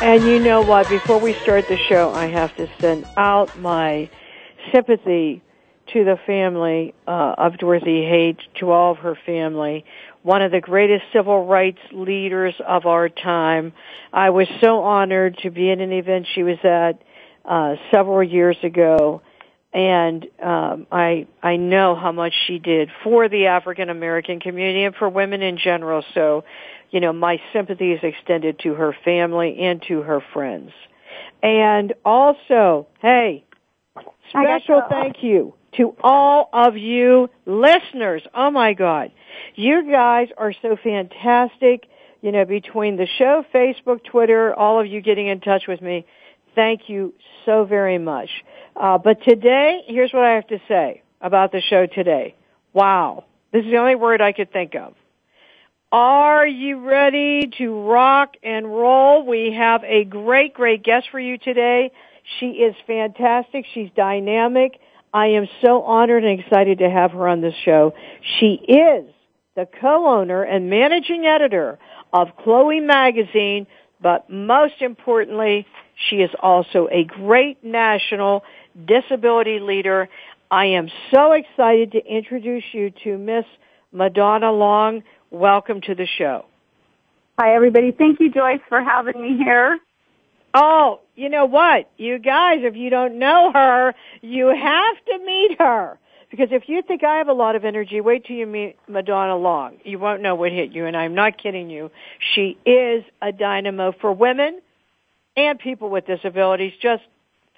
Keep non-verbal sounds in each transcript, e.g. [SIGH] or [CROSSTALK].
And you know what? Before we start the show, I have to send out my sympathy to the family uh, of Dorothy Height, to all of her family. One of the greatest civil rights leaders of our time. I was so honored to be in an event she was at uh, several years ago, and um, I I know how much she did for the African American community and for women in general. So you know, my sympathy is extended to her family and to her friends. And also, hey, special thank you to all of you listeners. Oh my God. You guys are so fantastic. You know, between the show, Facebook, Twitter, all of you getting in touch with me. Thank you so very much. Uh, but today, here's what I have to say about the show today. Wow. This is the only word I could think of. Are you ready to rock and roll? We have a great, great guest for you today. She is fantastic. She's dynamic. I am so honored and excited to have her on this show. She is the co-owner and managing editor of Chloe Magazine, but most importantly, she is also a great national disability leader. I am so excited to introduce you to Miss Madonna Long. Welcome to the show. Hi, everybody. Thank you, Joyce, for having me here. Oh, you know what? You guys, if you don't know her, you have to meet her. Because if you think I have a lot of energy, wait till you meet Madonna Long. You won't know what hit you, and I'm not kidding you. She is a dynamo for women and people with disabilities. Just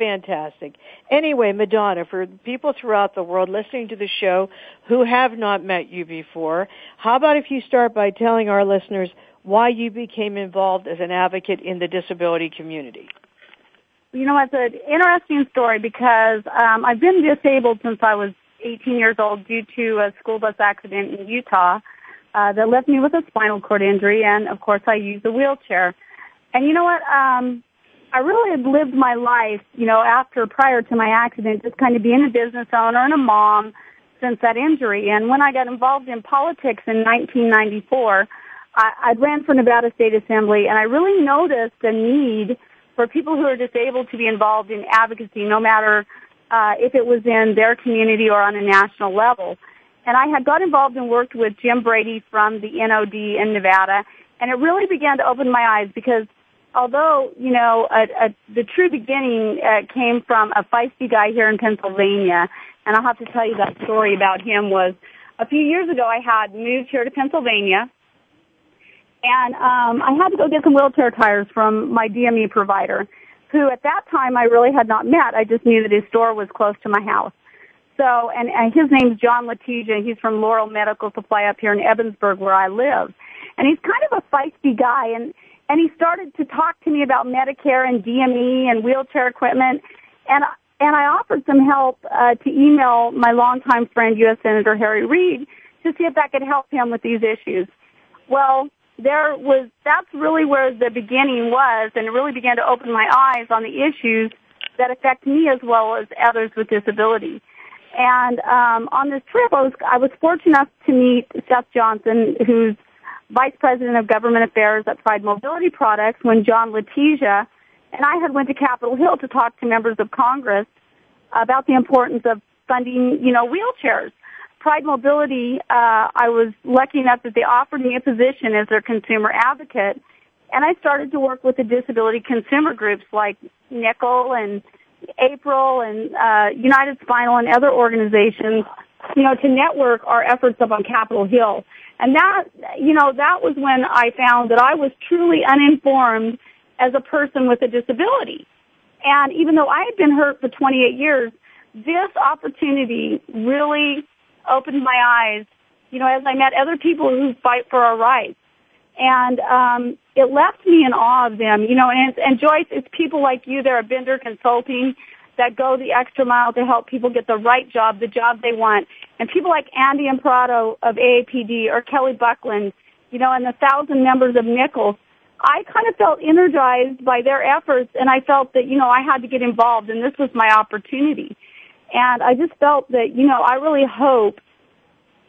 fantastic. Anyway, Madonna, for people throughout the world listening to the show who have not met you before, how about if you start by telling our listeners why you became involved as an advocate in the disability community? You know, it's an interesting story because um, I've been disabled since I was 18 years old due to a school bus accident in Utah uh, that left me with a spinal cord injury, and of course, I use a wheelchair. And you know what? Um, I really had lived my life, you know, after prior to my accident, just kind of being a business owner and a mom since that injury. And when I got involved in politics in 1994, I, I ran for Nevada State Assembly, and I really noticed a need for people who are disabled to be involved in advocacy, no matter uh, if it was in their community or on a national level. And I had got involved and worked with Jim Brady from the NOD in Nevada, and it really began to open my eyes because although you know a, a, the true beginning uh, came from a feisty guy here in Pennsylvania, and I'll have to tell you that story about him was a few years ago. I had moved here to Pennsylvania, and um, I had to go get some wheelchair tires from my DME provider, who at that time I really had not met. I just knew that his store was close to my house. So, and, and his name's John Letizia. He's from Laurel Medical Supply up here in Ebensburg, where I live, and he's kind of a feisty guy and and he started to talk to me about Medicare and DME and wheelchair equipment, and and I offered some help uh, to email my longtime friend, U.S. Senator Harry Reid, to see if that could help him with these issues. Well, there was that's really where the beginning was, and it really began to open my eyes on the issues that affect me as well as others with disability. And um, on this trip, I was I was fortunate enough to meet Seth Johnson, who's Vice President of Government Affairs at Pride Mobility Products when John Letizia and I had went to Capitol Hill to talk to members of Congress about the importance of funding, you know, wheelchairs. Pride Mobility, uh, I was lucky enough that they offered me a position as their consumer advocate, and I started to work with the disability consumer groups like NCIL and April and uh, United Spinal and other organizations, you know, to network our efforts up on Capitol Hill. And that, you know, that was when I found that I was truly uninformed as a person with a disability. And even though I had been hurt for 28 years, this opportunity really opened my eyes, you know, as I met other people who fight for our rights. And um, it left me in awe of them, you know, and, and Joyce, it's people like you that are Bender Consulting that go the extra mile to help people get the right job, the job they want. And people like Andy Imparato of AAPD or Kelly Buckland, you know, and the thousand members of NCIL's I kind of felt energized by their efforts and I felt that, you know, I had to get involved and this was my opportunity. And I just felt that, you know, I really hope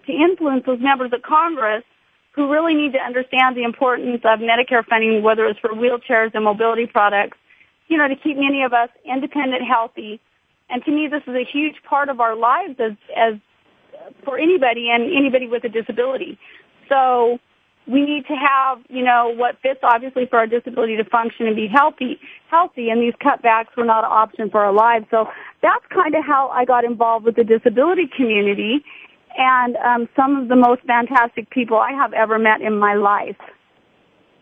to influence those members of Congress who really need to understand the importance of Medicare funding, whether it's for wheelchairs and mobility products, you know, to keep many of us independent, healthy. And to me, this is a huge part of our lives as, as for anybody and anybody with a disability. So we need to have, you know, what fits obviously for our disability to function and be healthy, healthy, and these cutbacks were not an option for our lives. So that's kind of how I got involved with the disability community and um, some of the most fantastic people I have ever met in my life.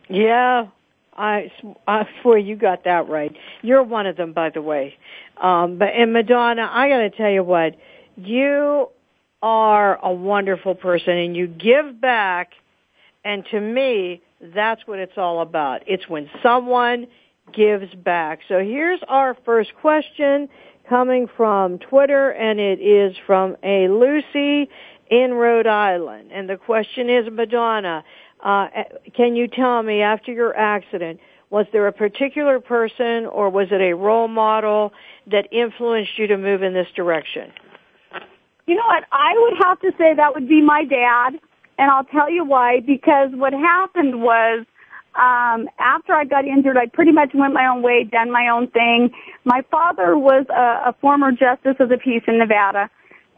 Yeah, I, I swear you got that right. You're one of them, by the way. Um, but and Madonna, I got to tell you what, you are a wonderful person, and you give back and to me, that's what it's all about. It's when someone gives back. So here's our first question coming from Twitter, and it is from a Lucy in Rhode Island. And the question is, Madonna, uh, can you tell me after your accident, was there a particular person or was it a role model that influenced you to move in this direction? You know what? I would have to say that would be my dad. And I'll tell you why, because what happened was, um, after I got injured, I pretty much went my own way, done my own thing. My father was a, a former justice of the peace in Nevada,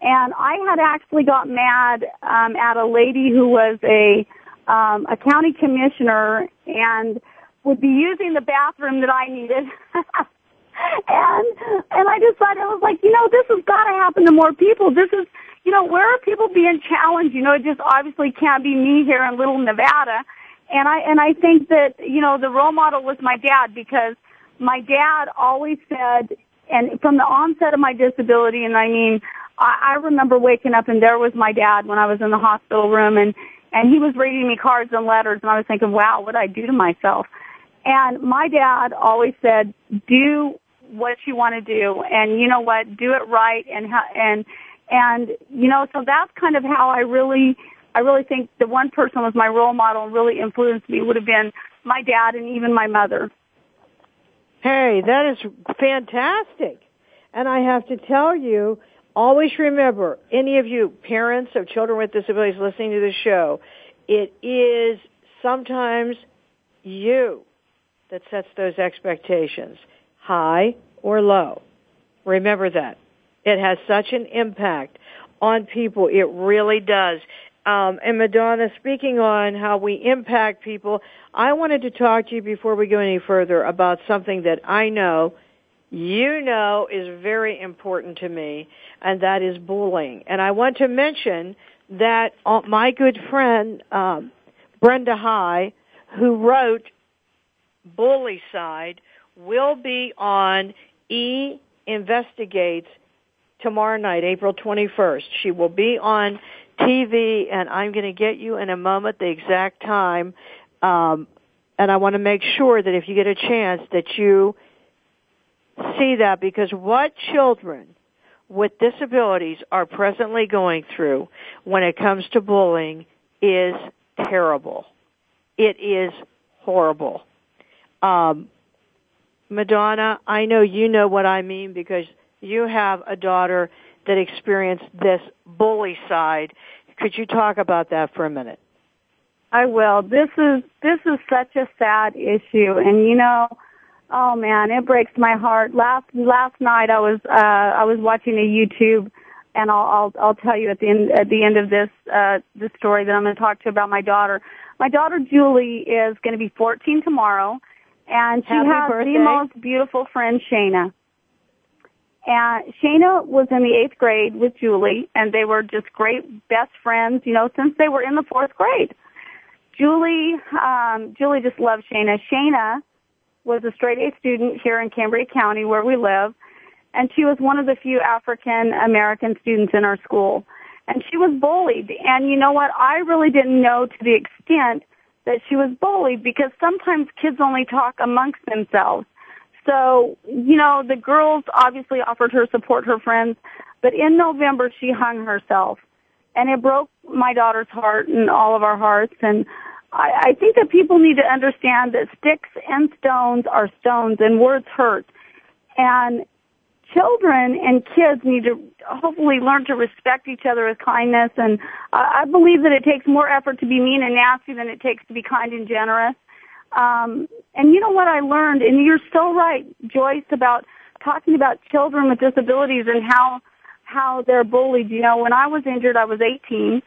and I had actually got mad um, at a lady who was a um, a county commissioner and would be using the bathroom that I needed. [LAUGHS] and and I decided I was like, you know, this has got to happen to more people. This is you know, where are people being challenged? You know, it just obviously can't be me here in Little Nevada. And I and I think that you know the role model was my dad because my dad always said, and from the onset of my disability, and I mean, I, I remember waking up and there was my dad when I was in the hospital room, and and he was reading me cards and letters, and I was thinking, wow, what I do to myself? And my dad always said, do what you want to do, and you know what, do it right, and and and, you know, so that's kind of how I really, I really think the one person was my role model and really influenced me would have been my dad and even my mother. Hey, that is fantastic. And I have to tell you, always remember, any of you parents of children with disabilities listening to the show, it is sometimes you that sets those expectations, high or low. Remember that. It has such an impact on people. It really does. Um, and Madonna, speaking on how we impact people, I wanted to talk to you before we go any further about something that I know you know is very important to me, and that is bullying. And I want to mention that uh, my good friend um, Brenda High, who wrote Bully Side, will be on E Investigates tomorrow night, April 21st. She will be on TV, and I'm going to get you in a moment the exact time. Um, and I want to make sure that if you get a chance that you see that because what children with disabilities are presently going through when it comes to bullying is terrible. It is horrible. Um, Madonna, I know you know what I mean because you have a daughter that experienced this bully side. Could you talk about that for a minute? I will. This is this is such a sad issue, and you know, oh man, it breaks my heart. Last last night I was uh I was watching a YouTube, and I'll I'll, I'll tell you at the end at the end of this uh the story that I'm going to talk to you about my daughter. My daughter Julie is going to be 14 tomorrow, and she Happy has birthday. the most beautiful friend Shayna And Shayna was in the eighth grade with Julie, and they were just great best friends, you know, since they were in the fourth grade. Julie, um, Julie just loved Shayna. Shayna was a straight A student here in Cambria County where we live, and she was one of the few African American students in our school. And she was bullied. And you know what? I really didn't know to the extent that she was bullied because sometimes kids only talk amongst themselves. So, you know, the girls obviously offered her support, her friends, but in November she hung herself. And it broke my daughter's heart and all of our hearts. And I, I think that people need to understand that sticks and stones are stones and words hurt. And children and kids need to hopefully learn to respect each other with kindness. And I believe that it takes more effort to be mean and nasty than it takes to be kind and generous. Um, and you know what I learned, and you're so right, Joyce, about talking about children with disabilities and how how they're bullied. You know, when I was injured, I was 18,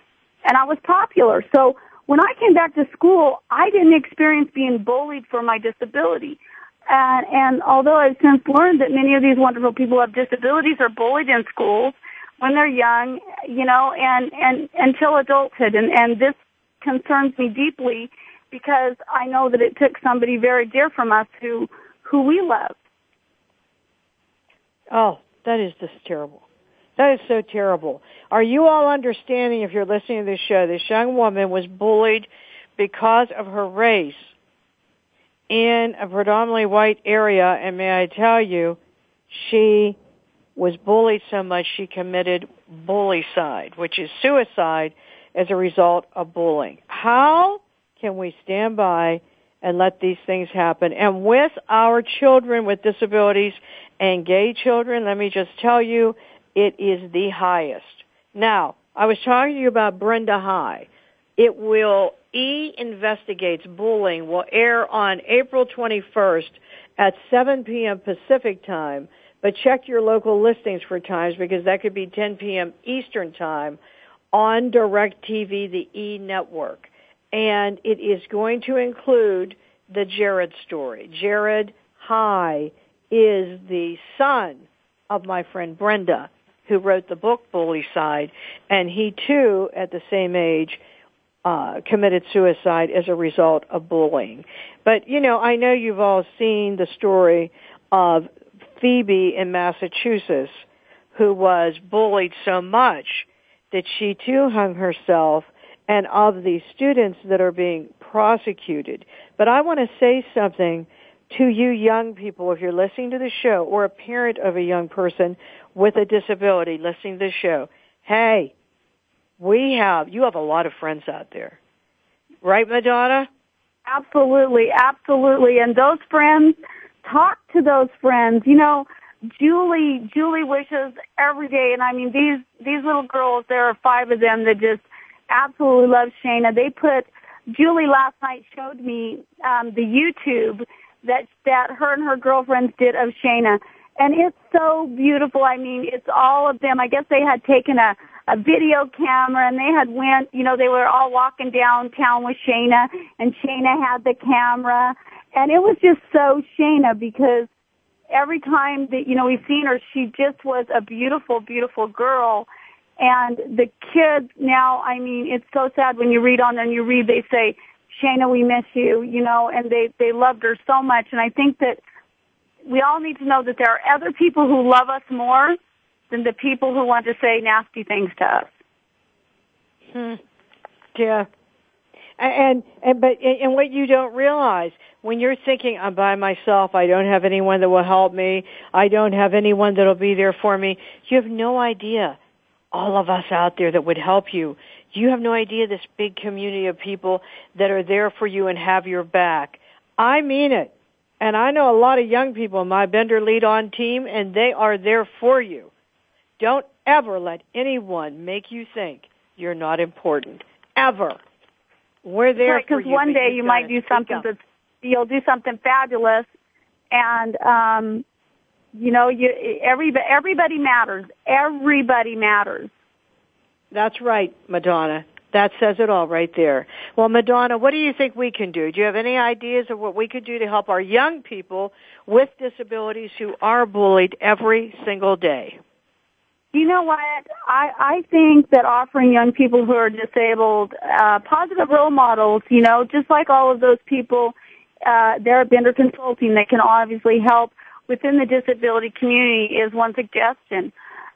and I was popular. So when I came back to school, I didn't experience being bullied for my disability. And, and although I've since learned that many of these wonderful people have disabilities are bullied in schools when they're young, you know, and, and until adulthood, and, and this concerns me deeply because I know that it took somebody very dear from us who who we love. Oh, that is just terrible. That is so terrible. Are you all understanding if you're listening to this show? This young woman was bullied because of her race in a predominantly white area, and may I tell you, she was bullied so much she committed bullycide, which is suicide as a result of bullying. How can we stand by and let these things happen? And with our children with disabilities and gay children, let me just tell you, it is the highest. Now, I was talking to you about Brenda High. It will, E Investigates Bullying will air on April 21st at 7 p.m. Pacific time, but check your local listings for times because that could be 10 p.m. Eastern time on DirecTV, the E network and it is going to include the Jared story. Jared High is the son of my friend Brenda, who wrote the book Bullycide, and he too, at the same age, uh, committed suicide as a result of bullying. But you know, I know you've all seen the story of Phoebe in Massachusetts, who was bullied so much that she too hung herself and of the students that are being prosecuted. But I want to say something to you young people, if you're listening to the show, or a parent of a young person with a disability listening to the show. Hey, we have, you have a lot of friends out there. Right, Madonna? Absolutely, absolutely. And those friends, talk to those friends. You know, Julie, Julie wishes every day, and I mean, these, these little girls, there are five of them that just absolutely love Shayna. They put Julie last night showed me um, the YouTube that that her and her girlfriends did of Shayna, and it's so beautiful. I mean, it's all of them. I guess they had taken a a video camera and they had went. You know, they were all walking downtown with Shayna, and Shayna had the camera, and it was just so Shayna because every time that you know we've seen her, she just was a beautiful, beautiful girl and the kids now, I mean, it's so sad when you read on and you read, they say, Shayna, we miss you, you know, and they, they loved her so much. And I think that we all need to know that there are other people who love us more than the people who want to say nasty things to us. Hmm. Yeah. And, and, but, and what you don't realize, when you're thinking, I'm by myself, I don't have anyone that will help me, I don't have anyone that'll be there for me, you have no idea all of us out there that would help you. You have no idea this big community of people that are there for you and have your back. I mean it. And I know a lot of young people in my Bender Lead On team and they are there for you. Don't ever let anyone make you think you're not important. Ever. We're there right, for you. Because one day you might do something that's, you'll do something fabulous and, um, you know, you everybody everybody matters. Everybody matters. That's right, Madonna. That says it all right there. Well, Madonna, what do you think we can do? Do you have any ideas of what we could do to help our young people with disabilities who are bullied every single day? You know what? I, I think that offering young people who are disabled uh, positive role models, you know, just like all of those people uh, there at Bender Consulting that can obviously help within the disability community is one suggestion.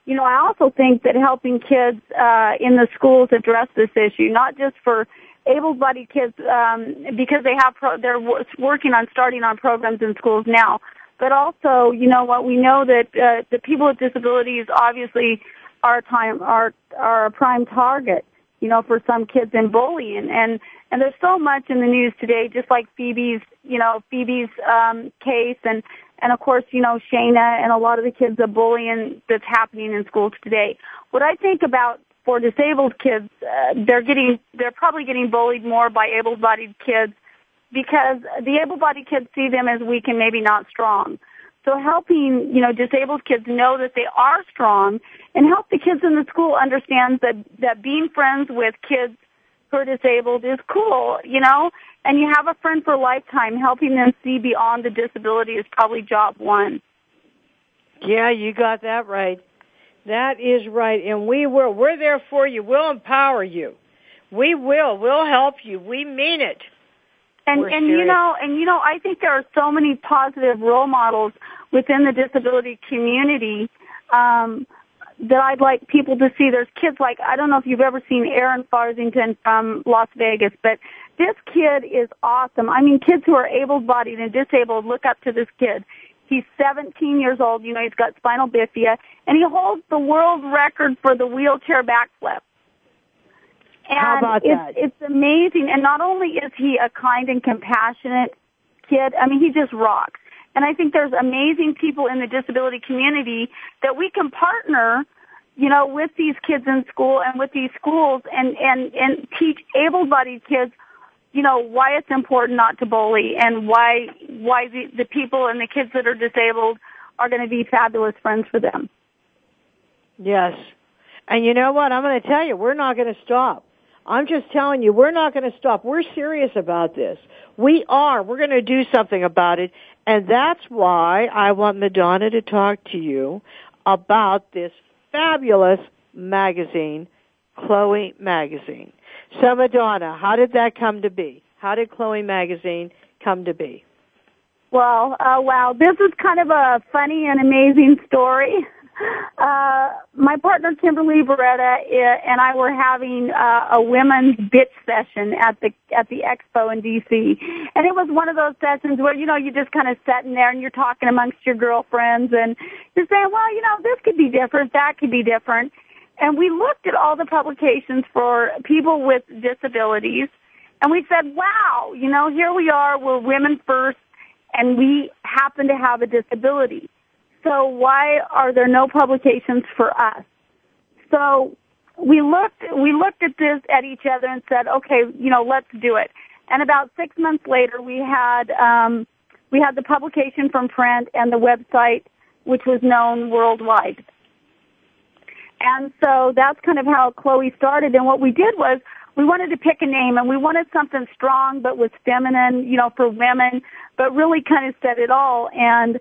You know, I also think that helping kids uh, in the schools address this issue, not just for able-bodied kids um, because they have pro- they're w- working on starting on programs in schools now, but also, you know what, we know that uh, the people with disabilities obviously are time are are a prime target, you know, for some kids in bullying. And and there's so much in the news today, just like Phoebe's, you know, Phoebe's um, case and and of course, you know, Shayna and a lot of the kids, the bullying that's happening in schools today. What I think about for disabled kids, uh, they're getting, they're probably getting bullied more by able-bodied kids because the able-bodied kids see them as weak and maybe not strong. So helping, you know, disabled kids know that they are strong and help the kids in the school understand that, that being friends with kids who are disabled is cool, you know, and you have a friend for a lifetime. Helping them see beyond the disability is probably job one. Yeah, you got that right. That is right. And we will. We're there for you. We'll empower you. We will. We'll help you. We mean it. And We're and serious. you know and you know I think there are so many positive role models within the disability community um, that I'd like people to see. There's kids like I don't know if you've ever seen Aaron Fotheringham from Las Vegas, but this kid is awesome. I mean, kids who are able-bodied and disabled look up to this kid. He's 17 years old. You know, he's got spinal bifida, and he holds the world record for the wheelchair backflip. And How about it's, that? It's amazing. And not only is he a kind and compassionate kid, I mean, he just rocks. And I think there's amazing people in the disability community that we can partner, you know, with these kids in school and with these schools and, and, and teach able-bodied kids, you know, why it's important not to bully and why, why the, the people and the kids that are disabled are going to be fabulous friends for them. Yes. And you know what? I'm going to tell you, we're not going to stop. I'm just telling you, we're not going to stop. We're serious about this. We are. We're going to do something about it. And that's why I want Madonna to talk to you about this fabulous magazine, Chloe Magazine. So Madonna, how did that come to be? How did Chloe Magazine come to be? Well, uh, wow, this is kind of a funny and amazing story. [LAUGHS] Uh, my partner Kimberly Beretta and I were having uh, a women's bitch session at the at the expo in DC, and it was one of those sessions where you know you just kind of sitting there and you're talking amongst your girlfriends and you're saying, well, you know, this could be different, that could be different, and we looked at all the publications for people with disabilities, and we said, wow, you know, here we are, we're women first, and we happen to have a disability. So why are there no publications for us? So we looked, we looked at this at each other and said, okay, you know, let's do it. And about six months later, we had, um, we had the publication from print and the website, which was known worldwide. And so that's kind of how Chloe started. And what we did was we wanted to pick a name and we wanted something strong but was feminine, you know, for women, but really kind of said it all. And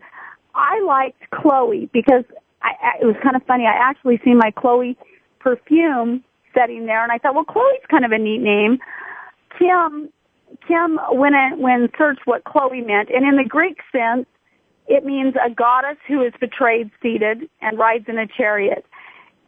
I liked Chloe because I, I, it was kind of funny. I actually seen my Chloe perfume setting there, and I thought, well, Chloe's kind of a neat name. Kim, Kim went in, when searched what Chloe meant, and in the Greek sense, it means a goddess who is betrayed seated and rides in a chariot.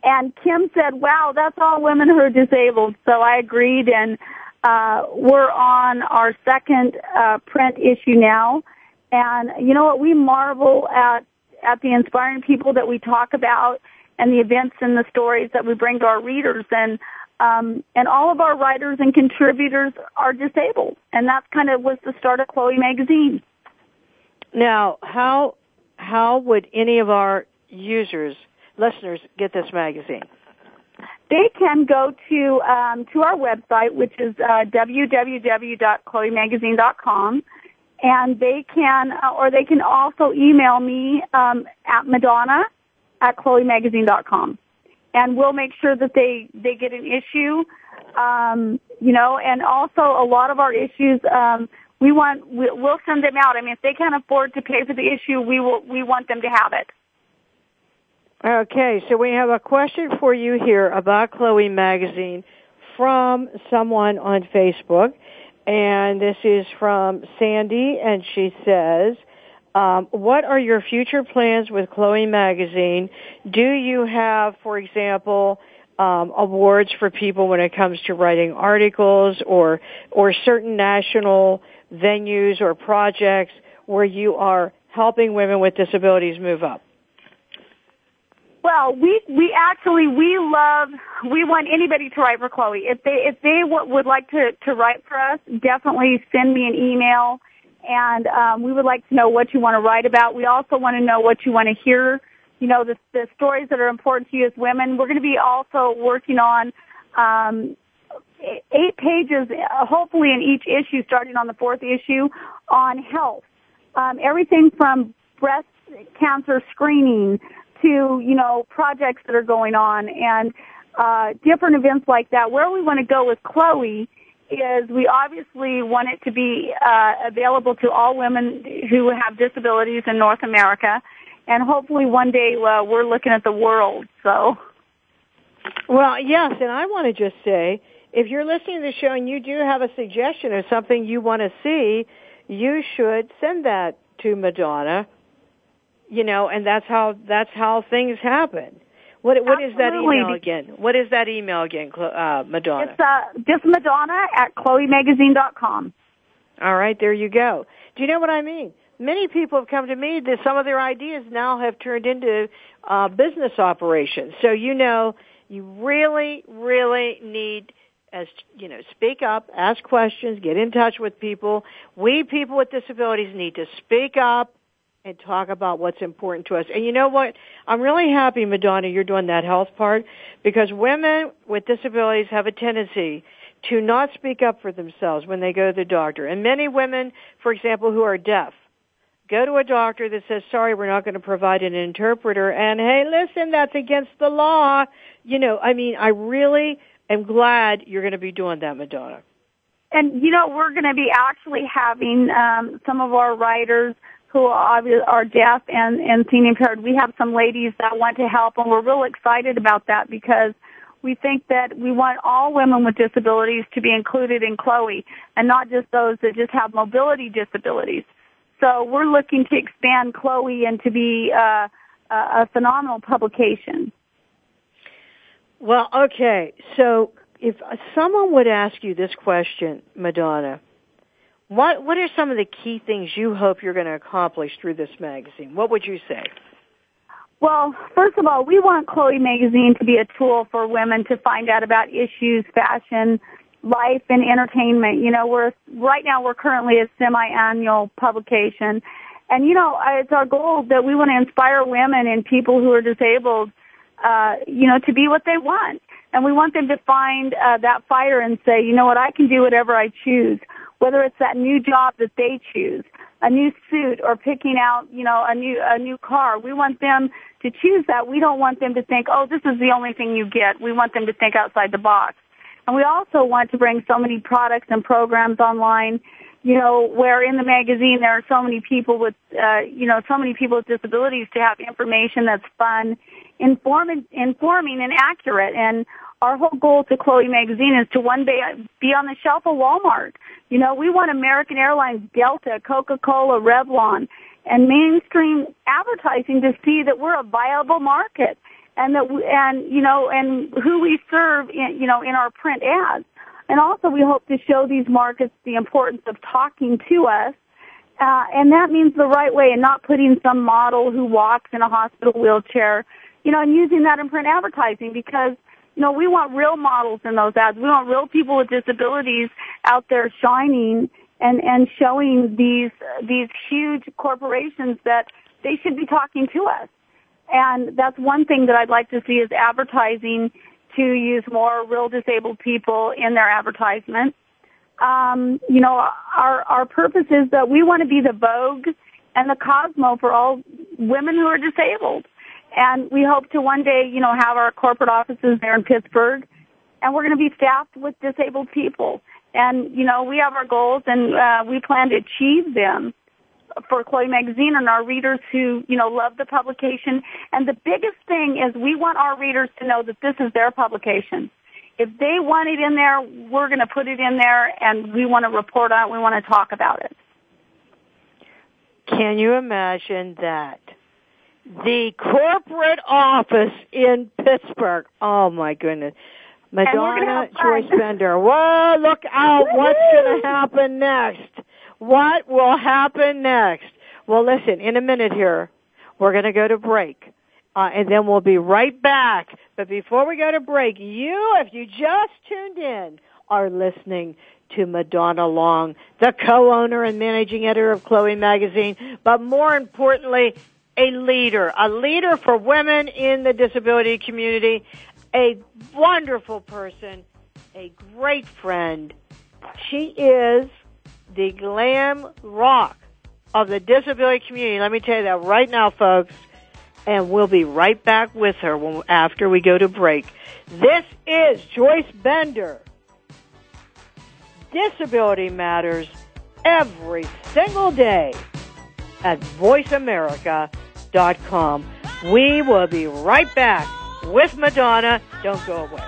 And Kim said, wow, that's all women who are disabled. So I agreed and, uh, we're on our second, uh, print issue now. And you know what? We marvel at, at the inspiring people that we talk about and the events and the stories that we bring to our readers. And, um, and all of our writers and contributors are disabled. And that kind of was the start of Chloe magazine. Now, how how would any of our users, listeners, get this magazine? They can go to um, to our website, which is uh, www.chloemagazine.com, and they can, uh, or they can also email me um, at Madonna at chloemagazine.com, and we'll make sure that they they get an issue. Um, you know, and also a lot of our issues, um, we want, we, we'll send them out. I mean, if they can't afford to pay for the issue, we will, we want them to have it. Okay, so we have a question for you here about Chloe Magazine from someone on Facebook. And this is from Sandy, and she says, um, what are your future plans with Chloe Magazine? Do you have, for example, um, awards for people when it comes to writing articles or or certain national venues or projects where you are helping women with disabilities move up? Well, we we actually we love we want anybody to write for Chloe. If they if they w- would like to to write for us, definitely send me an email, and um, we would like to know what you want to write about. We also want to know what you want to hear. You know the the stories that are important to you as women. We're going to be also working on um, eight pages, uh, hopefully in each issue, starting on the fourth issue, on health. Um, everything from breast cancer screening to, you know, projects that are going on and uh, different events like that. Where we want to go with Chloe is we obviously want it to be uh, available to all women who have disabilities in North America, and hopefully one day uh, we're looking at the world. So, well, yes, and I want to just say, if you're listening to the show and you do have a suggestion or something you want to see, you should send that to Madonna you know, and that's how that's how things happen. What what is that email again? What is that email again, uh, Madonna? It's uh, just Madonna at ChloeMagazine.com. All right, there you go. Do you know what I mean? Many people have come to me that some of their ideas now have turned into uh, business operations. So you know, you really, really need as you know, speak up, ask questions, get in touch with people. We people with disabilities need to speak up and talk about what's important to us. And you know what? I'm really happy, Madonna, you're doing that health part because women with disabilities have a tendency to not speak up for themselves when they go to the doctor. And many women, for example, who are deaf, go to a doctor that says, sorry, we're not going to provide an interpreter. And hey, listen, that's against the law. You know, I mean, I really am glad you're going to be doing that, Madonna. And you know, we're going to be actually having um, some of our writers who are, deaf and, and seeing impaired. We have some ladies that want to help and we're real excited about that because we think that we want all women with disabilities to be included in Chloe and not just those that just have mobility disabilities. So we're looking to expand Chloe and to be uh, a phenomenal publication. Well, okay. So if someone would ask you this question, Madonna, what What are some of the key things you hope you're going to accomplish through this magazine? What would you say? Well, first of all, we want Chloe Magazine to be a tool for women to find out about issues, fashion, life, and entertainment. You know, we're right now we're currently a semi-annual publication, and you know, it's our goal that we want to inspire women and people who are disabled, uh, you know, to be what they want, and we want them to find uh, that fire and say, you know what, I can do whatever I choose whether it's that new job that they choose, a new suit, or picking out, you know, a new a new car. We want them to choose that. We don't want them to think, oh, this is the only thing you get. We want them to think outside the box. And we also want to bring so many products and programs online, you know, where in the magazine there are so many people with, uh, you know, so many people with disabilities to have information that's fun, informing, informing and accurate. And our whole goal to Chloe Magazine is to one day be on the shelf of Walmart. You know, we want American Airlines, Delta, Coca-Cola, Revlon, and mainstream advertising to see that we're a viable market and that we, and you know and who we serve in you know in our print ads. And also we hope to show these markets the importance of talking to us uh, and that means the right way and not putting some model who walks in a hospital wheelchair, you know, and using that in print advertising because no, we want real models in those ads. We want real people with disabilities out there shining and and showing these these huge corporations that they should be talking to us. And that's one thing that I'd like to see is advertising to use more real disabled people in their advertisement. Um, you know, our our purpose is that we want to be the Vogue and the Cosmo for all women who are disabled. And we hope to one day, you know, have our corporate offices there in Pittsburgh and we're going to be staffed with disabled people. And, you know, we have our goals and uh, we plan to achieve them for Chloe Magazine and our readers who, you know, love the publication. And the biggest thing is we want our readers to know that this is their publication. If they want it in there, we're going to put it in there and we want to report on it. We want to talk about it. Can you imagine that? The corporate office in Pittsburgh. Oh my goodness. Madonna Joyce Bender. Whoa, look out. What's going to happen next? What will happen next? Well, listen, in a minute here, we're going to go to break. Uh, and then we'll be right back. But before we go to break, you, if you just tuned in, are listening to Madonna Long, the co-owner and managing editor of Chloe Magazine, but more importantly, a leader, a leader for women in the disability community, a wonderful person, a great friend. She is the glam rock of the disability community. Let me tell you that right now, folks. And we'll be right back with her after we go to break. This is Joyce Bender. Disability Matters every single day at voiceamerica.com. We will be right back with Madonna. Don't go away.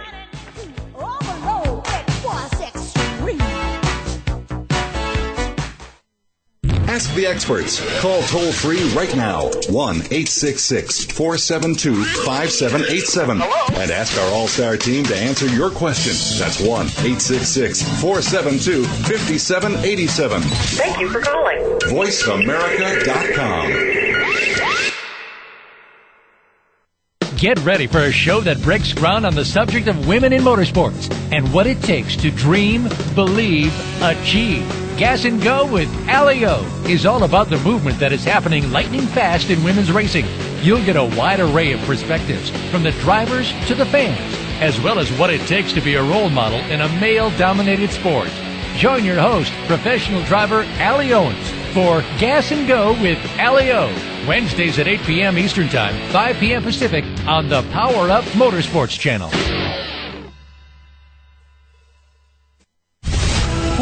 Ask the experts. Call toll free right now 1 866 472 5787 and ask our All Star team to answer your question. That's 1 866 472 5787. Thank you for calling. VoiceAmerica.com. Get ready for a show that breaks ground on the subject of women in motorsports and what it takes to dream, believe, achieve. Gas and Go with Alio is all about the movement that is happening lightning fast in women's racing. You'll get a wide array of perspectives from the drivers to the fans, as well as what it takes to be a role model in a male dominated sport. Join your host, professional driver Allie Owens, for Gas and Go with Alio. Wednesdays at 8 p.m. Eastern Time, 5 p.m. Pacific on the Power Up Motorsports Channel.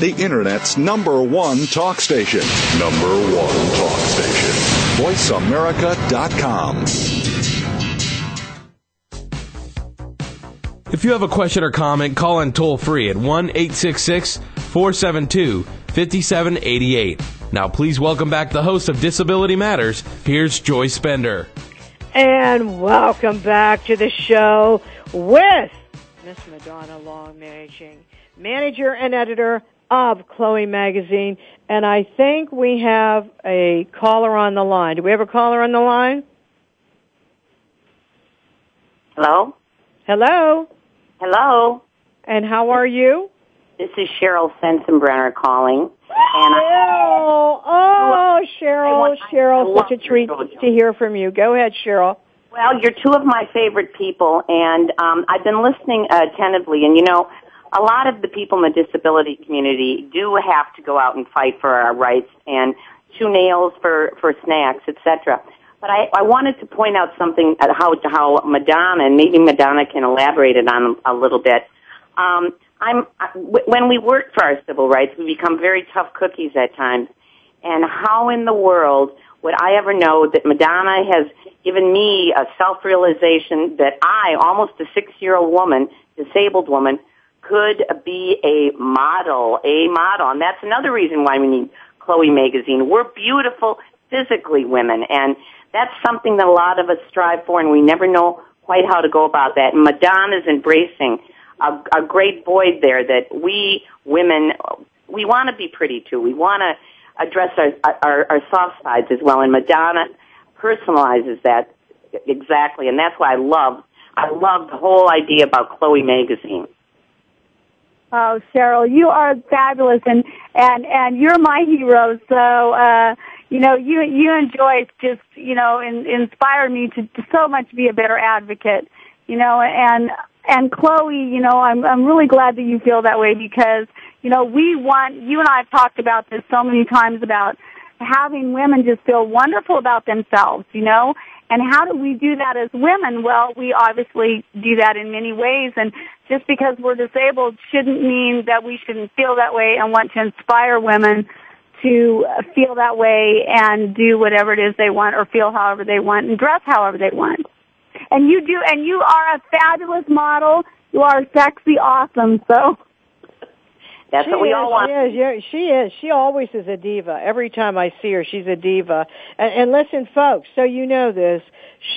the Internet's number one talk station. Number one talk station. VoiceAmerica.com. If you have a question or comment, call in toll free at 1 866 472 5788. Now, please welcome back the host of Disability Matters. Here's Joyce Bender. And welcome back to the show with Miss Madonna Long, managing manager and editor of Chloe Magazine. And I think we have a caller on the line. Do we have a caller on the line? Hello? Hello? Hello? And how are you? This is Cheryl Sensenbrenner calling. And Cheryl! Oh, Cheryl, Cheryl, such a treat to hear from you. Go ahead, Cheryl. Well, you're two of my favorite people, and um, I've been listening attentively. And you know, a lot of the people in the disability community do have to go out and fight for our rights and chew nails for, for snacks, etc. But I, I wanted to point out something how how Madonna and maybe Madonna can elaborate it on a little bit. Um, I'm when we work for our civil rights, we become very tough cookies at times. And how in the world would I ever know that Madonna has given me a self realization that I, almost a six year old woman, disabled woman, could be a model, a model. And that's another reason why we need Chloe magazine. We're beautiful physically women and that's something that a lot of us strive for and we never know quite how to go about that. And Madonna's embracing a, a great void there that we women, we want to be pretty too. We want to address our, our, our soft sides as well. And Madonna personalizes that exactly. And that's why I love, I love the whole idea about Chloe magazine. Oh, Cheryl, you are fabulous, and and and you're my hero. So, uh, you know, you you and Joyce just you know in, inspire me to, to so much be a better advocate. You know, and and Chloe, you know, I'm I'm really glad that you feel that way because you know we want you and I have talked about this so many times about having women just feel wonderful about themselves. You know, and how do we do that as women? Well, we obviously do that in many ways. And just because we're disabled shouldn't mean that we shouldn't feel that way and want to inspire women to feel that way and do whatever it is they want or feel however they want and dress however they want. And you do, and you are a fabulous model. You are sexy awesome. So that's she what we is, all want. She is, yeah, she is. She always is a diva. Every time I see her, she's a diva. And, and listen, folks, so you know this,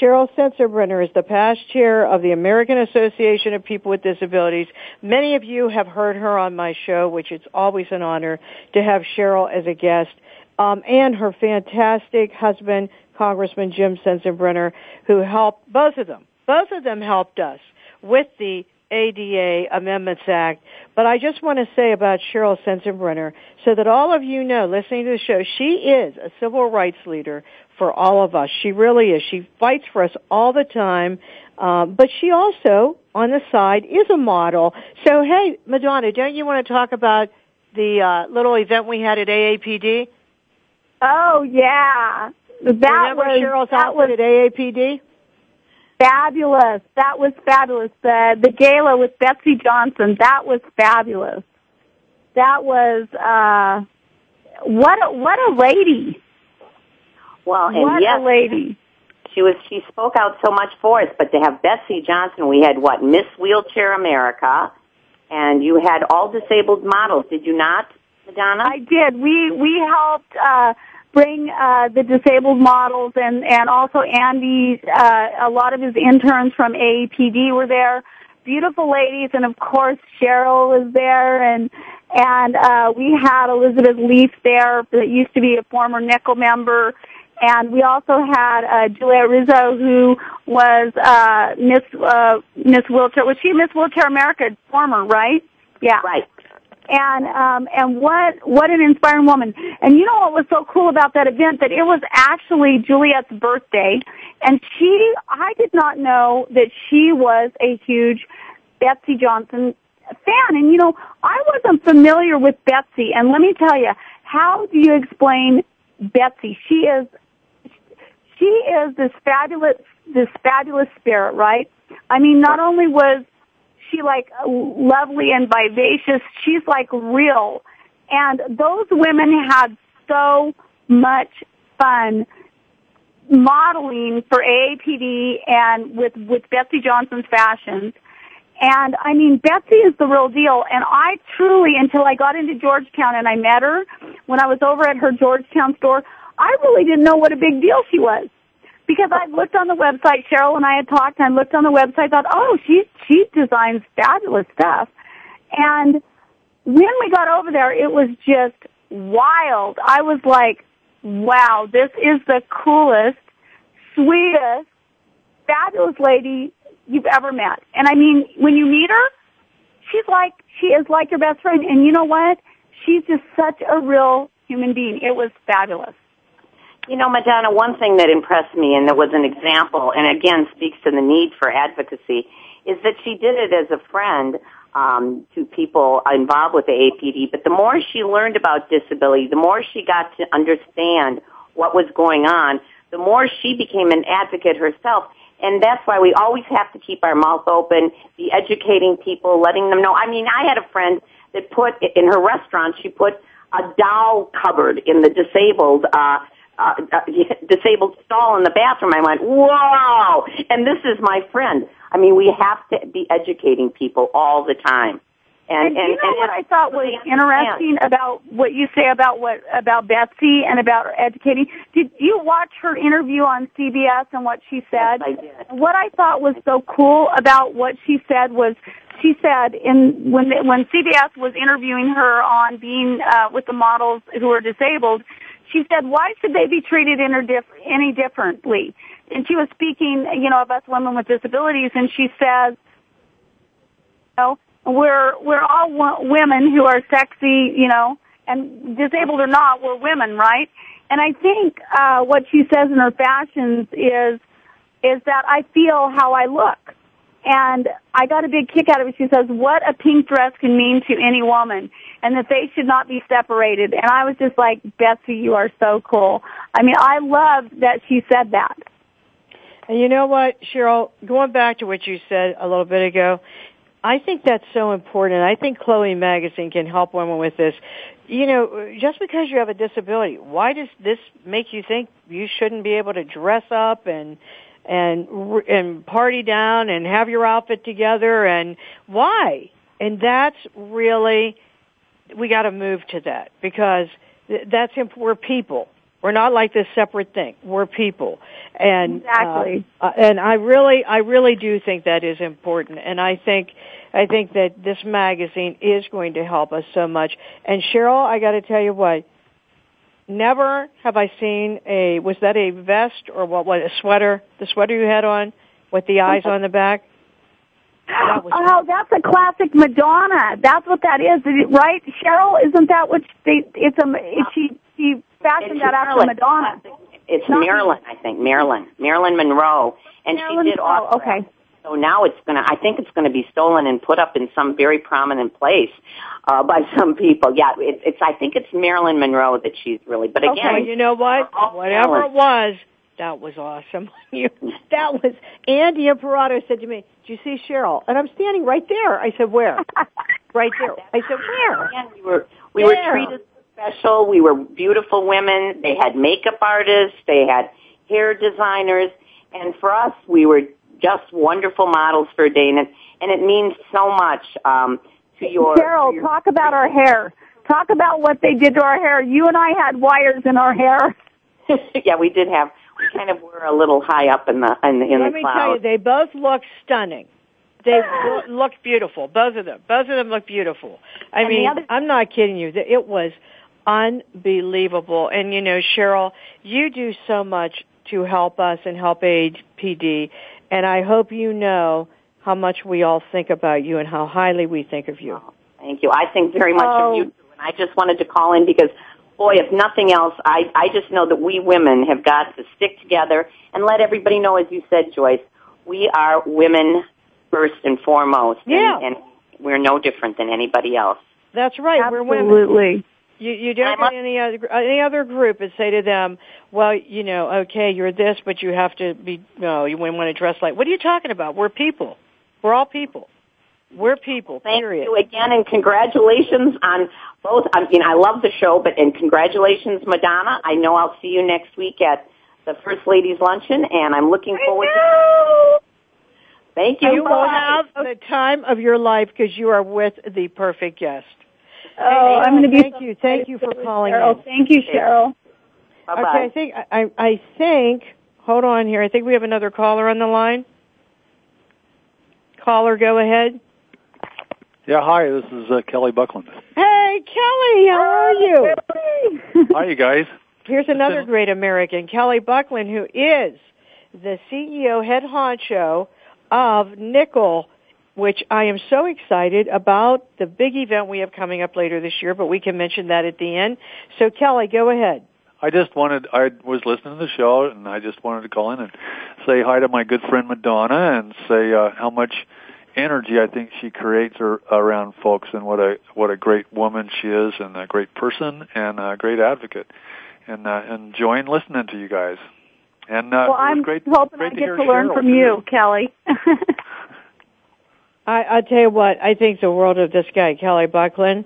Cheryl Sensenbrenner is the past chair of the American Association of People with Disabilities. Many of you have heard her on my show, which it's always an honor to have Cheryl as a guest. Um, and her fantastic husband, Congressman Jim Sensenbrenner, who helped, both of them, both of them helped us with the ADA Amendments Act. But I just want to say about Cheryl Sensenbrenner, so that all of you know, listening to the show, she is a civil rights leader for all of us. She really is. She fights for us all the time. Um, but she also, on the side, is a model. So, hey, Madonna, don't you want to talk about the uh, little event we had at AAPD? Oh yeah, that Remember was Cheryl's that outfit was at AAPD? Fabulous. That was fabulous. The the gala with Betsey Johnson. That was fabulous. That was uh, what a, what a lady. Well, and what yes, a lady. she was she spoke out so much for us. But to have Betsey Johnson, we had what Miss Wheelchair America, and you had all disabled models. Did you not, Madonna? I did. We we helped uh, bring uh, the disabled models, and and also Andy. Uh, a lot of his interns from AAPD were there. Beautiful ladies, and of course Cheryl was there, and and uh, we had Elizabeth Leaf there that used to be a former NCIL member. And we also had uh, Juliette Rizzo, who was uh, Miss uh, Miss Wheelchair. Was she Miss Wheelchair America former? Right? Yeah. Right. And um and what what an inspiring woman. And you know what was so cool about that event? That it was actually juliette's birthday. And she i did not know that she was a huge betsey johnson fan. And you know i wasn't familiar with betsey. And let me tell you how do you explain betsey? She is she is this fabulous this fabulous spirit right? I mean not only was she like lovely and vivacious. She's like real. And those women had so much fun modeling for AAPD and with, with Betsey Johnson's fashions. And I mean, Betsey is the real deal. And I truly, until I got into Georgetown and I met her when I was over at her Georgetown store, I really didn't know what a big deal she was because I looked on the website. Cheryl and I had talked, and I looked on the website. Thought, oh, she she designs fabulous stuff. And when we got over there, it was just wild. I was like, wow, this is the coolest, sweetest, fabulous lady you've ever met. And I mean, when you meet her, she's like she is like your best friend. And you know what? She's just such a real human being. It was fabulous. You know, Madonna, one thing that impressed me and that was an example, and again speaks to the need for advocacy, is that she did it as a friend um, to people involved with the APD. But the more she learned about disability, the more she got to understand what was going on, the more she became an advocate herself. And that's why we always have to keep our mouth open, be educating people, letting them know. I mean, I had a friend that put in her restaurant, she put a doll cupboard in the disabled uh, uh, uh, [LAUGHS] disabled stall in the bathroom. I went, whoa! And this is my friend. I mean, we have to be educating people all the time. And, and, and you know and, what I thought was interesting about what you say about what about Betsey and about educating. Did you watch her interview on CBS and what she said? Yes, I did. What I thought was so cool about what she said was she said in when when CBS was interviewing her on being uh, with the models who are disabled, she said, "Why should they be treated any differently?" And she was speaking, you know, of us women with disabilities, and she says, "You know, we're we're all women who are sexy, you know, and disabled or not, we're women, right?" And I think uh, what she says in her fashions is is that I feel how I look. And I got a big kick out of it. She says, what a pink dress can mean to any woman and that they should not be separated. And I was just like, Betsey, you are so cool. I mean, I love that she said that. And you know what, Cheryl, going back to what you said a little bit ago, I think that's so important. I think Chloe Magazine can help women with this. You know, just because you have a disability, why does this make you think you shouldn't be able to dress up and and and party down and have your outfit together and why? And that's really we got to move to that because that's we're people. We're not like this separate thing. We're people, and exactly. Uh, and I really, I really do think that is important, and I think, I think that this magazine is going to help us so much. And Cheryl, I got to tell you what, never have I seen a was that a vest or what what a sweater? The sweater you had on with the eyes on the back? That oh that's a classic madonna. That's what that is. Right? Cheryl isn't that what they it's a it, she she fashioned it's that after madonna. It's marilyn i think. Marilyn. Marilyn monroe. And marilyn she did monroe. okay so now it's going to, I think it's going to be stolen and put up in some very prominent place uh, by [LAUGHS] some people. Yeah, it, it's. I think it's Marilyn Monroe that she's really. But again, okay, you know what? Whatever it was, that was awesome. [LAUGHS] that was Andy Imparato said to me, "Do you see Cheryl?" And I'm standing right there. I said, "Where?" [LAUGHS] right there. I said, "Where?" Again, we were we were treated special. We were beautiful women. They had makeup artists. They had hair designers. And for us, we were just wonderful models for Dana, and it, and it means so much um, to your. Carol, to your, talk about our hair. Talk about what they did to our hair. You and I had wires in our hair. [LAUGHS] yeah, we did have. We kind of were a little high up in the in, the in Let the me clouds. tell you, they both look stunning. They look beautiful. Both of them. Both of them look beautiful. I And mean, other- I'm not kidding you. It was unbelievable. And you know, Cheryl, you do so much to help us and help aid PD. And I hope you know how much we all think about you and how highly we think of you. Oh, thank you. I think very much Oh. of you, oh. too. and I just wanted to call in because, boy, if nothing else, I I just know that we women have got to stick together and let everybody know, as you said, Joyce, we are women first and foremost, and, Yeah. and we're no different than anybody else. That's right. We're women. Absolutely. You you don't get any other any other group and say to them, well, you know, okay, you're this, but you have to be no, you wouldn't want to dress like. What are you talking about? We're people. We're all people. We're people. Thank period. you again, and congratulations on both. I mean, I love the show, but and congratulations, Madonna. I know I'll see you next week at the First Ladies Luncheon, and I'm looking forward to. Thank you. You will have the time of your life because you are with the perfect guest. Oh, I'm going to be. Thank so you. Thank you for calling Cheryl. in. Thank you, Cheryl. Bye Okay. I think I I think. Hold on here. I think we have another caller on the line. Caller, go ahead. Yeah, hi, this is uh, Kelly Buckland. Hey, Kelly, how are you? Hi, you guys. Here's another great American, Kelly Buckland, who is the CEO head honcho of NCIL, which I am so excited about the big event we have coming up later this year, but we can mention that at the end. So Kelly, go ahead. I just wanted, I was listening to the show, and I just wanted to call in and say hi to my good friend Madonna and say uh, how much energy I think she creates ar- around folks and what a what a great woman she is and a great person and a great advocate. And uh, enjoying listening to you guys. And uh, well, I'm great, hoping great I to get to learn Cheryl, from too. you, Kelly. [LAUGHS] I, I tell you what, I think the world of this guy, Kelly Buckland,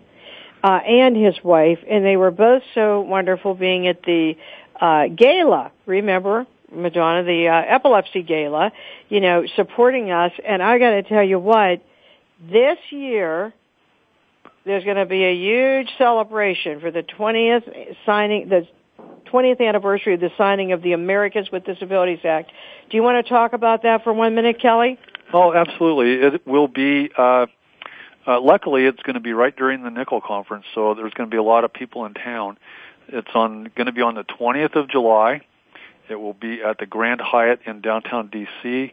uh, and his wife, and they were both so wonderful being at the uh, gala. Remember, Madonna, the uh, epilepsy gala, you know, supporting us. And I got to tell you what, this year, there's going to be a huge celebration for the 20th signing, the 20th anniversary of the signing of the Americans with Disabilities Act. Do you want to talk about that for one minute, Kelly? Oh, absolutely. It will be. Uh, uh, luckily, it's going to be right during the NCIL conference, so there's going to be a lot of people in town. It's on going to be on the 20th of July. It will be at the Grand Hyatt in downtown DC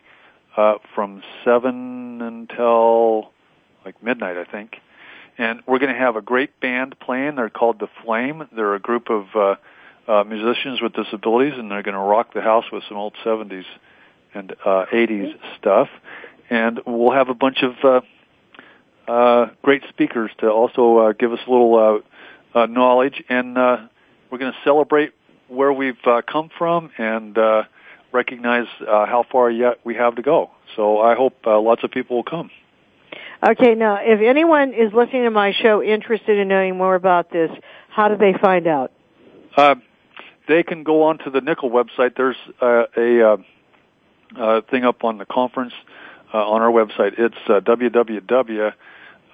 uh, from seven until like midnight, I think. And we're going to have a great band playing. They're called The Flame. They're a group of uh, uh, musicians with disabilities, and they're going to rock the house with some old 70s and uh, 80s stuff. And we'll have a bunch of uh, uh, great speakers to also uh, give us a little uh, uh, knowledge, and uh, we're going to celebrate where we've uh, come from and uh, recognize uh, how far yet we have to go. So I hope uh, lots of people will come. Okay, now if anyone is listening to my show interested in knowing more about this, how do they find out? Uh, they can go on to the NCIL website. There's uh, a uh, uh, thing up on the conference on our website. It's uh, www.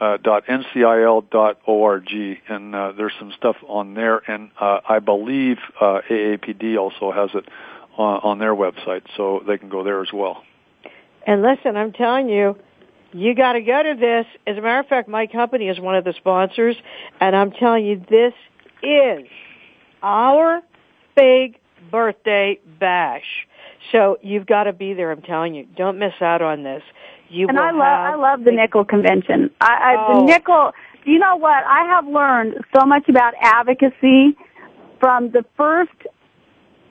Uh, .ncil.org and uh, there's some stuff on there and uh, I believe uh, AAPD also has it on, on their website so they can go there as well. And listen, I'm telling you, you got to go to this. As a matter of fact, my company is one of the sponsors, and I'm telling you, this is our big birthday bash. So you've got to be there. I'm telling you, don't miss out on this. You and I love I love the NCIL convention. I, I Oh. the NCIL. You know what? I have learned so much about advocacy from the first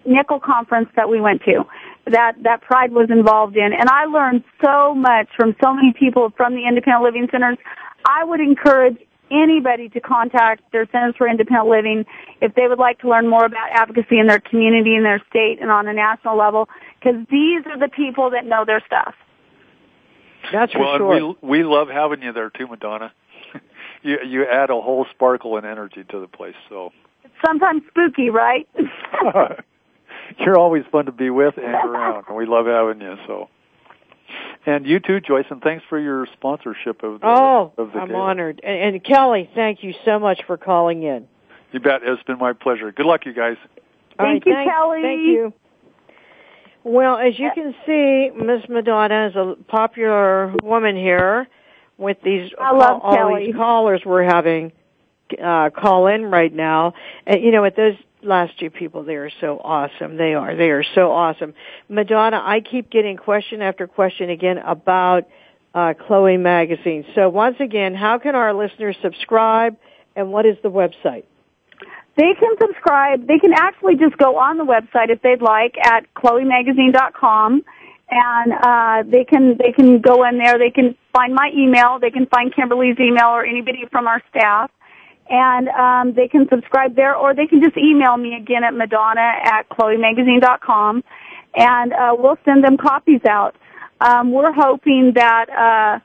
NCIL conference that we went to. That that Pride was involved in, and I learned so much from so many people from the independent living centers. I would encourage anybody to contact their centers for independent living if they would like to learn more about advocacy in their community, in their state, and on a national level, because these are the people that know their stuff. That's for well, sure. and we we love having you there too, Madonna. [LAUGHS] you you add a whole sparkle and energy to the place. So it's Sometimes spooky, right? [LAUGHS] [LAUGHS] you're always fun to be with and around, and we love having you. So, and you too, Joyce, and thanks for your sponsorship of the Oh, of the I'm gala. honored. And, and Kelly, thank you so much for calling in. You bet. It's been my pleasure. Good luck, you guys. All Thank right, you, thanks- Kelly. Thank you. Well, as you can see, Miss Madonna is a popular woman here with these I love all Kelly. these callers we're having uh call in right now. And you know what those last two people they are so awesome. They are. They are so awesome. Madonna, I keep getting question after question again about uh Chloe magazine. So once again, how can our listeners subscribe and what is the website? They can subscribe. They can actually just go on the website if they'd like at chloemagazine.com and uh, they can they can go in there. They can find my email. They can find Kimberly's email or anybody from our staff, and um, they can subscribe there, or they can just email me again at Madonna at chloemagazine.com, and uh, we'll send them copies out. Um, we're hoping that uh,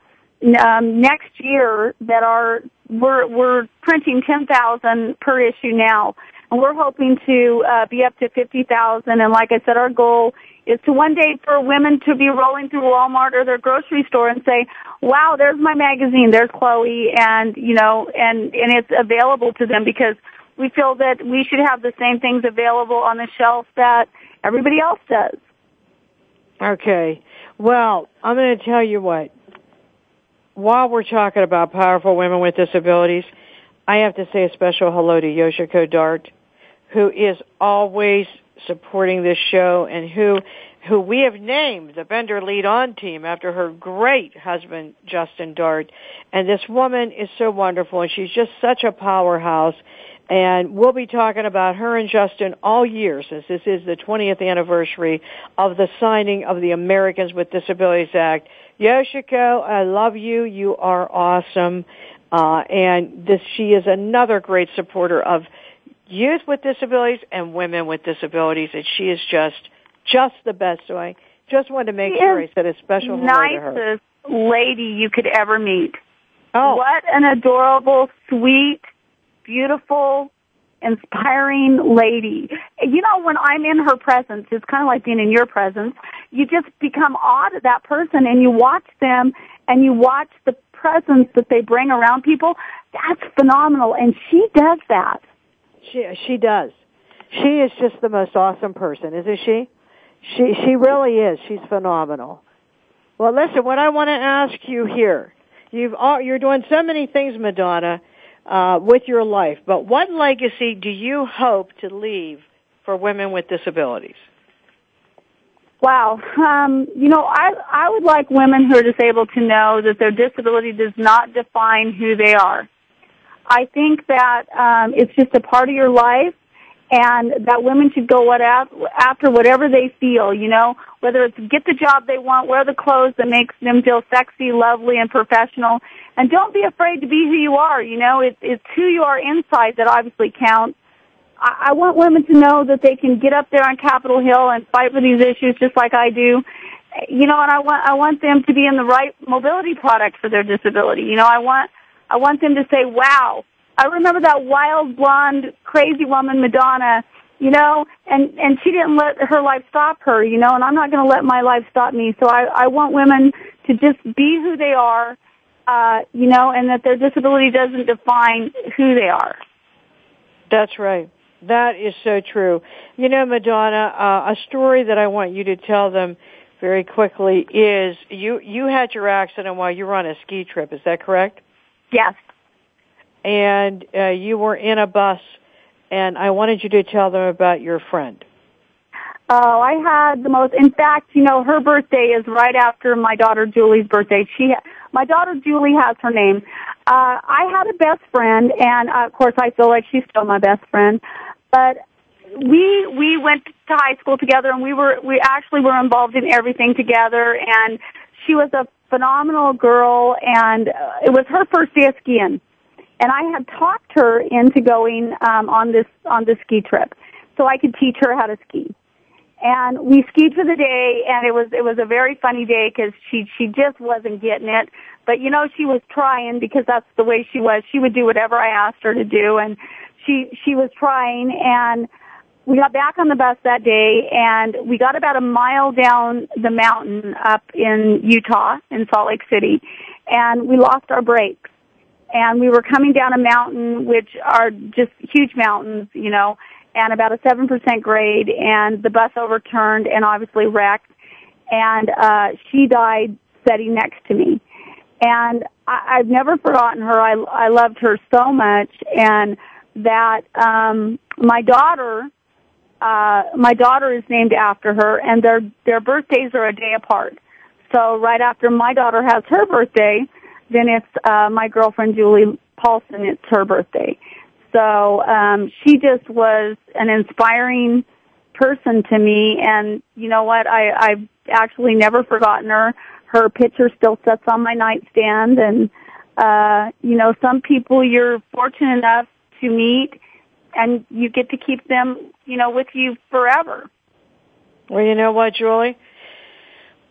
um, next year that our we're we're printing ten thousand per issue now, and we're hoping to uh, be up to fifty thousand. And like I said, our goal is to one day for women to be rolling through Walmart or their grocery store and say, "Wow, there's my magazine. There's Chloe," and you know, and and it's available to them because we feel that we should have the same things available on the shelf that everybody else does. Okay. Well, I'm going to tell you what. While we're talking about powerful women with disabilities, I have to say a special hello to Yoshiko Dart, who is always supporting this show and who who we have named the Bender Lead On team after her great husband Justin Dart. And this woman is so wonderful and she's just such a powerhouse. And we'll be talking about her and Justin all year since this is the 20th anniversary of the signing of the Americans with Disabilities Act. Yoshiko, I love you. You are awesome. Uh, and this, she is another great supporter of youth with disabilities and women with disabilities. And she is just, just the best. So I just wanted to make She sure I said a special hello to her. nicest lady you could ever meet. Oh. What an adorable, sweet, beautiful, inspiring lady. You know, when I'm in her presence, it's kind of like being in your presence. You just become awed at that person and you watch them and you watch the presence that they bring around people. that's phenomenal. And she does that. She she does. She is just the most awesome person, isn't she? She she really is. She's phenomenal. Well, listen, what I want to ask you here, you've you're doing so many things, Madonna, uh, with your life. But what legacy do you hope to leave for women with disabilities? Wow. Um, you know, I I would like women who are disabled to know that their disability does not define who they are. I think that um, it's just a part of your life, and that women should go after whatever they feel. You know, whether it's get the job they want, wear the clothes that makes them feel sexy, lovely, and professional, and don't be afraid to be who you are. You know, it's it's who you are inside that obviously counts I, I want women to know that they can get up there on Capitol Hill and fight for these issues just like I do. You know, and I want I want them to be in the right mobility product for their disability. You know, I want I want them to say, "Wow, I remember that wild blonde crazy woman Madonna." You know, and and she didn't let her life stop her. You know, and I'm not going to let my life stop me. So I I want women to just be who they are. Uh, you know, and that their disability doesn't define who they are. That's right. That is so true. You know, Madonna, uh, a story that I want you to tell them very quickly is you you had your accident while you were on a ski trip. Is that correct? Yes. And uh, you were in a bus, and I wanted you to tell them about your friend. Oh, I had the most. In fact, you know, her birthday is right after my daughter Julie's birthday. She, my daughter Julie has her name. Uh, I had a best friend, and uh, of course, I feel like she's still my best friend. But we we went to high school together, and we were we actually were involved in everything together. And she was a phenomenal girl, and uh, it was her first day of skiing. And I had talked her into going um, on this on this ski trip, so I could teach her how to ski. And we skied for the day, and it was it was a very funny day because she she just wasn't getting it. But you know, she was trying because that's the way she was. She would do whatever I asked her to do, and she she was trying and we got back on the bus that day and we got about a mile down the mountain up in Utah in Salt Lake City and we lost our brakes. And we were coming down a mountain which are just huge mountains you know and about a 7% grade and the bus overturned and obviously wrecked. And uh she died sitting next to me. And I, I've never forgotten her. I I loved her so much and that um my daughter uh my daughter is named after her and their their birthdays are a day apart. So right after my daughter has her birthday, then it's uh my girlfriend Julie Paulson it's her birthday. So um she just was an inspiring person to me and you know what I I've actually never forgotten her. Her picture still sits on my nightstand and uh you know some people you're fortunate enough to meet and you get to keep them, you know, with you forever. Well, you know what, Julie?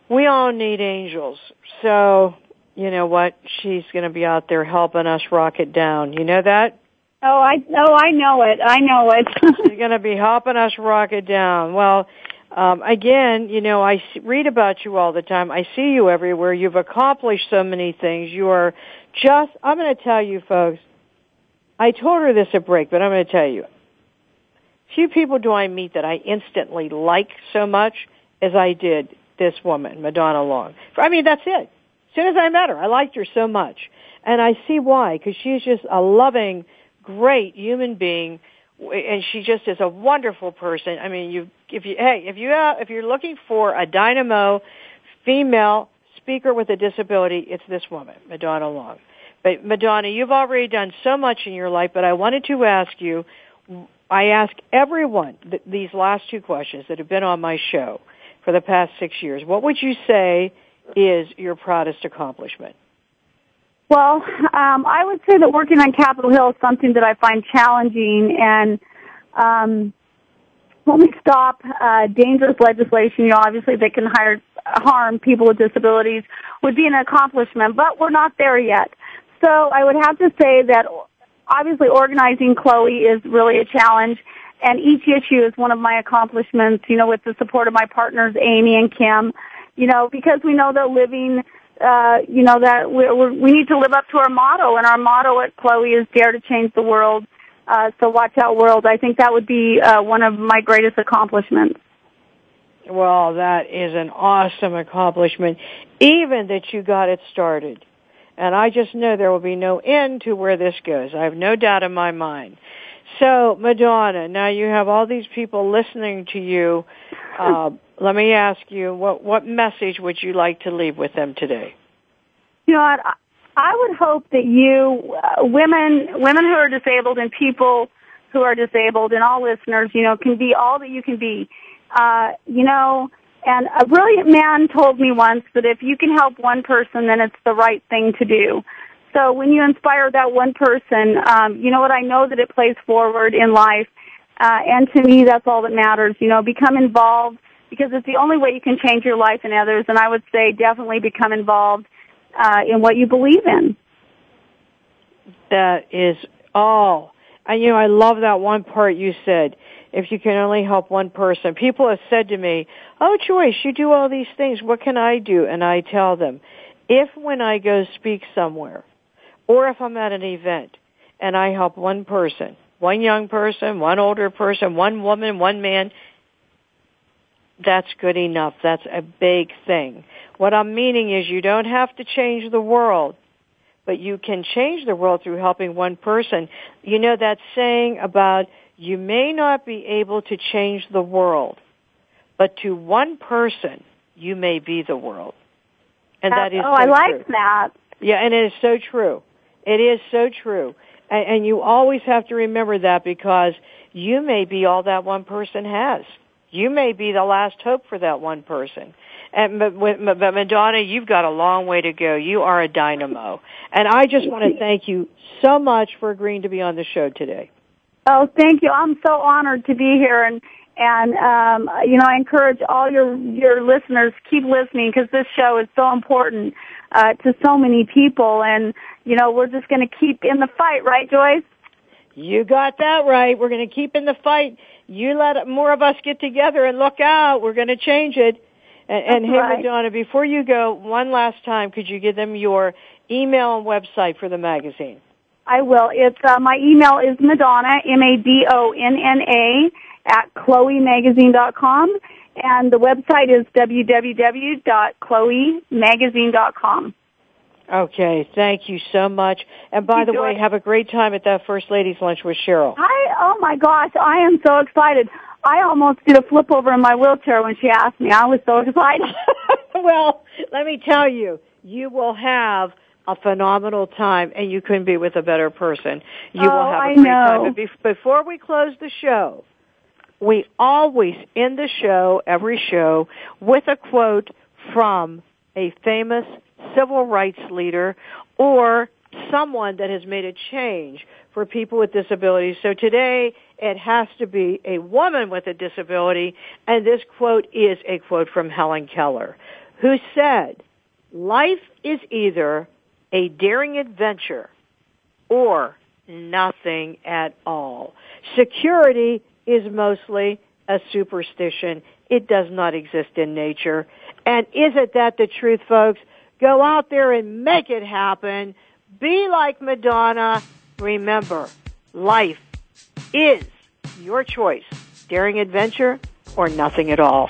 We all need angels. So, you know what? She's going to be out there helping us rock it down. You know that? Oh, I oh, I know it. I know it. [LAUGHS] She's going to be helping us rock it down. Well, um, again, you know, I read about you all the time. I see you everywhere. You've accomplished so many things. You are just, I'm going to tell you folks, I told her this at break, but I'm going to tell you. Few people do I meet that I instantly like so much as I did this woman, Madonna Long. I mean, that's it. As soon as I met her, I liked her so much. And I see why, because she's just a loving, great human being, and she just is a wonderful person. I mean, you, if you, hey, if you, uh, if you're looking for a dynamo female speaker with a disability, it's this woman, Madonna Long. But Madonna, you've already done so much in your life, but I wanted to ask you, I ask everyone th- these last two questions that have been on my show for the past six years. What would you say is your proudest accomplishment? Well, um, I would say that working on Capitol Hill is something that I find challenging and um, when we stop uh, dangerous legislation, you know, obviously they can hire, harm people with disabilities would be an accomplishment, but we're not there yet. So I would have to say that obviously organizing Chloe is really a challenge and each issue is one of my accomplishments, you know, with the support of my partners Amy and Kim, you know, because we know that living uh, you know, that we, we need to live up to our motto, and our motto at Chloe is "Dare to Change the World." Uh, so watch out, world. I think that would be uh, one of my greatest accomplishments. Well, that is an awesome accomplishment, even that you got it started. And I just know there will be no end to where this goes. I have no doubt in my mind. So, Madonna, now you have all these people listening to you. Uh, [LAUGHS] let me ask you, what what message would you like to leave with them today? You know what? I would hope that you, uh, women, women who are disabled, and people who are disabled, and all listeners, you know, can be all that you can be. Uh, you know, and a brilliant man told me once that if you can help one person, then it's the right thing to do. So when you inspire that one person, um, you know what? I know that it plays forward in life, uh, and to me, that's all that matters. You know, become involved because it's the only way you can change your life and others. And I would say definitely become involved uh, in what you believe in. That is all. And you know, I love that one part you said. If you can only help one person. People have said to me, Oh Joyce, you do all these things. What can I do? And I tell them, if when I go speak somewhere, or if I'm at an event, and I help one person, one young person, one older person, one woman, one man, that's good enough. That's a big thing. What I'm meaning is you don't have to change the world, but you can change the world through helping one person. You know that saying about you may not be able to change the world, but to one person, you may be the world. And that is oh, so I like true. that. Yeah, and it is so true. It is so true. And, and you always have to remember that because you may be all that one person has. You may be the last hope for that one person. And but, but Madonna, you've got a long way to go. You are a dynamo, and I just want to thank you so much for agreeing to be on the show today. Oh, thank you. I'm so honored to be here, and and um, you know I encourage all your your listeners keep listening because this show is so important uh, to so many people, and you know we're just going to keep in the fight, right, Joyce? You got that right. We're going to keep in the fight. You let more of us get together and look out. We're going to change it. And, and hey, right. Madonna, before you go, one last time, could you give them your email and website for the magazine? I will. It's uh, my email is Madonna M A D O N N A at chloemagazine.com and the website is www.chloemagazine.com. Okay, thank you so much. And by the way, have a great time at that First Ladies Lunch with Cheryl. I oh my gosh, I am so excited. I almost did a flip over in my wheelchair when she asked me. I was so excited. [LAUGHS] well, let me tell you, you will have a phenomenal time and you couldn't be with a better person. You oh, will have a great time. But before we close the show, we always end the show, every show, with a quote from a famous civil rights leader or someone that has made a change for people with disabilities. So today it has to be a woman with a disability and this quote is a quote from Helen Keller who said, life is either a daring adventure or nothing at all. Security is mostly a superstition. It does not exist in nature. And isn't that the truth, folks? Go out there and make it happen. Be like Madonna. Remember, life is your choice. Daring adventure or nothing at all.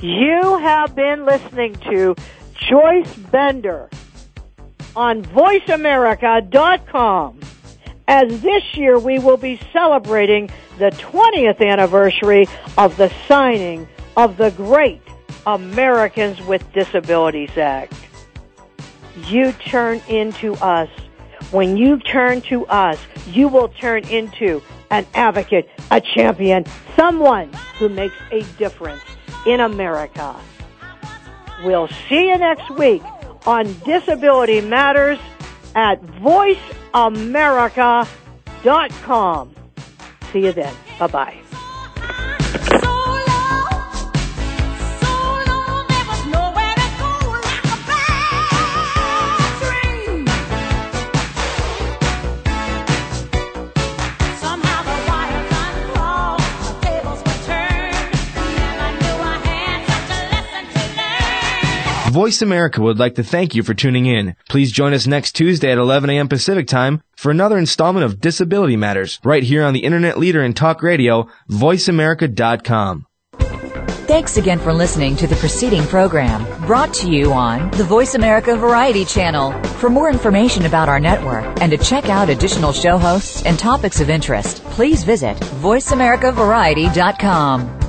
You have been listening to Joyce Bender on VoiceAmerica.com. As this year we will be celebrating the 20th anniversary of the signing of the great Americans with Disabilities Act. You turn into us. When you turn to us, you will turn into an advocate, a champion, someone who makes a difference in America. We'll see you next week on Disability Matters at voiceamerica.com. See you then. Bye bye. Voice America would like to thank you for tuning in. Please join us next Tuesday at 11 a.m. Pacific Time for another installment of Disability Matters, right here on the internet leader in talk radio, voiceamerica.com. Thanks again for listening to the preceding program brought to you on the Voice America Variety Channel. For more information about our network and to check out additional show hosts and topics of interest, please visit VoiceAmericaVariety.com.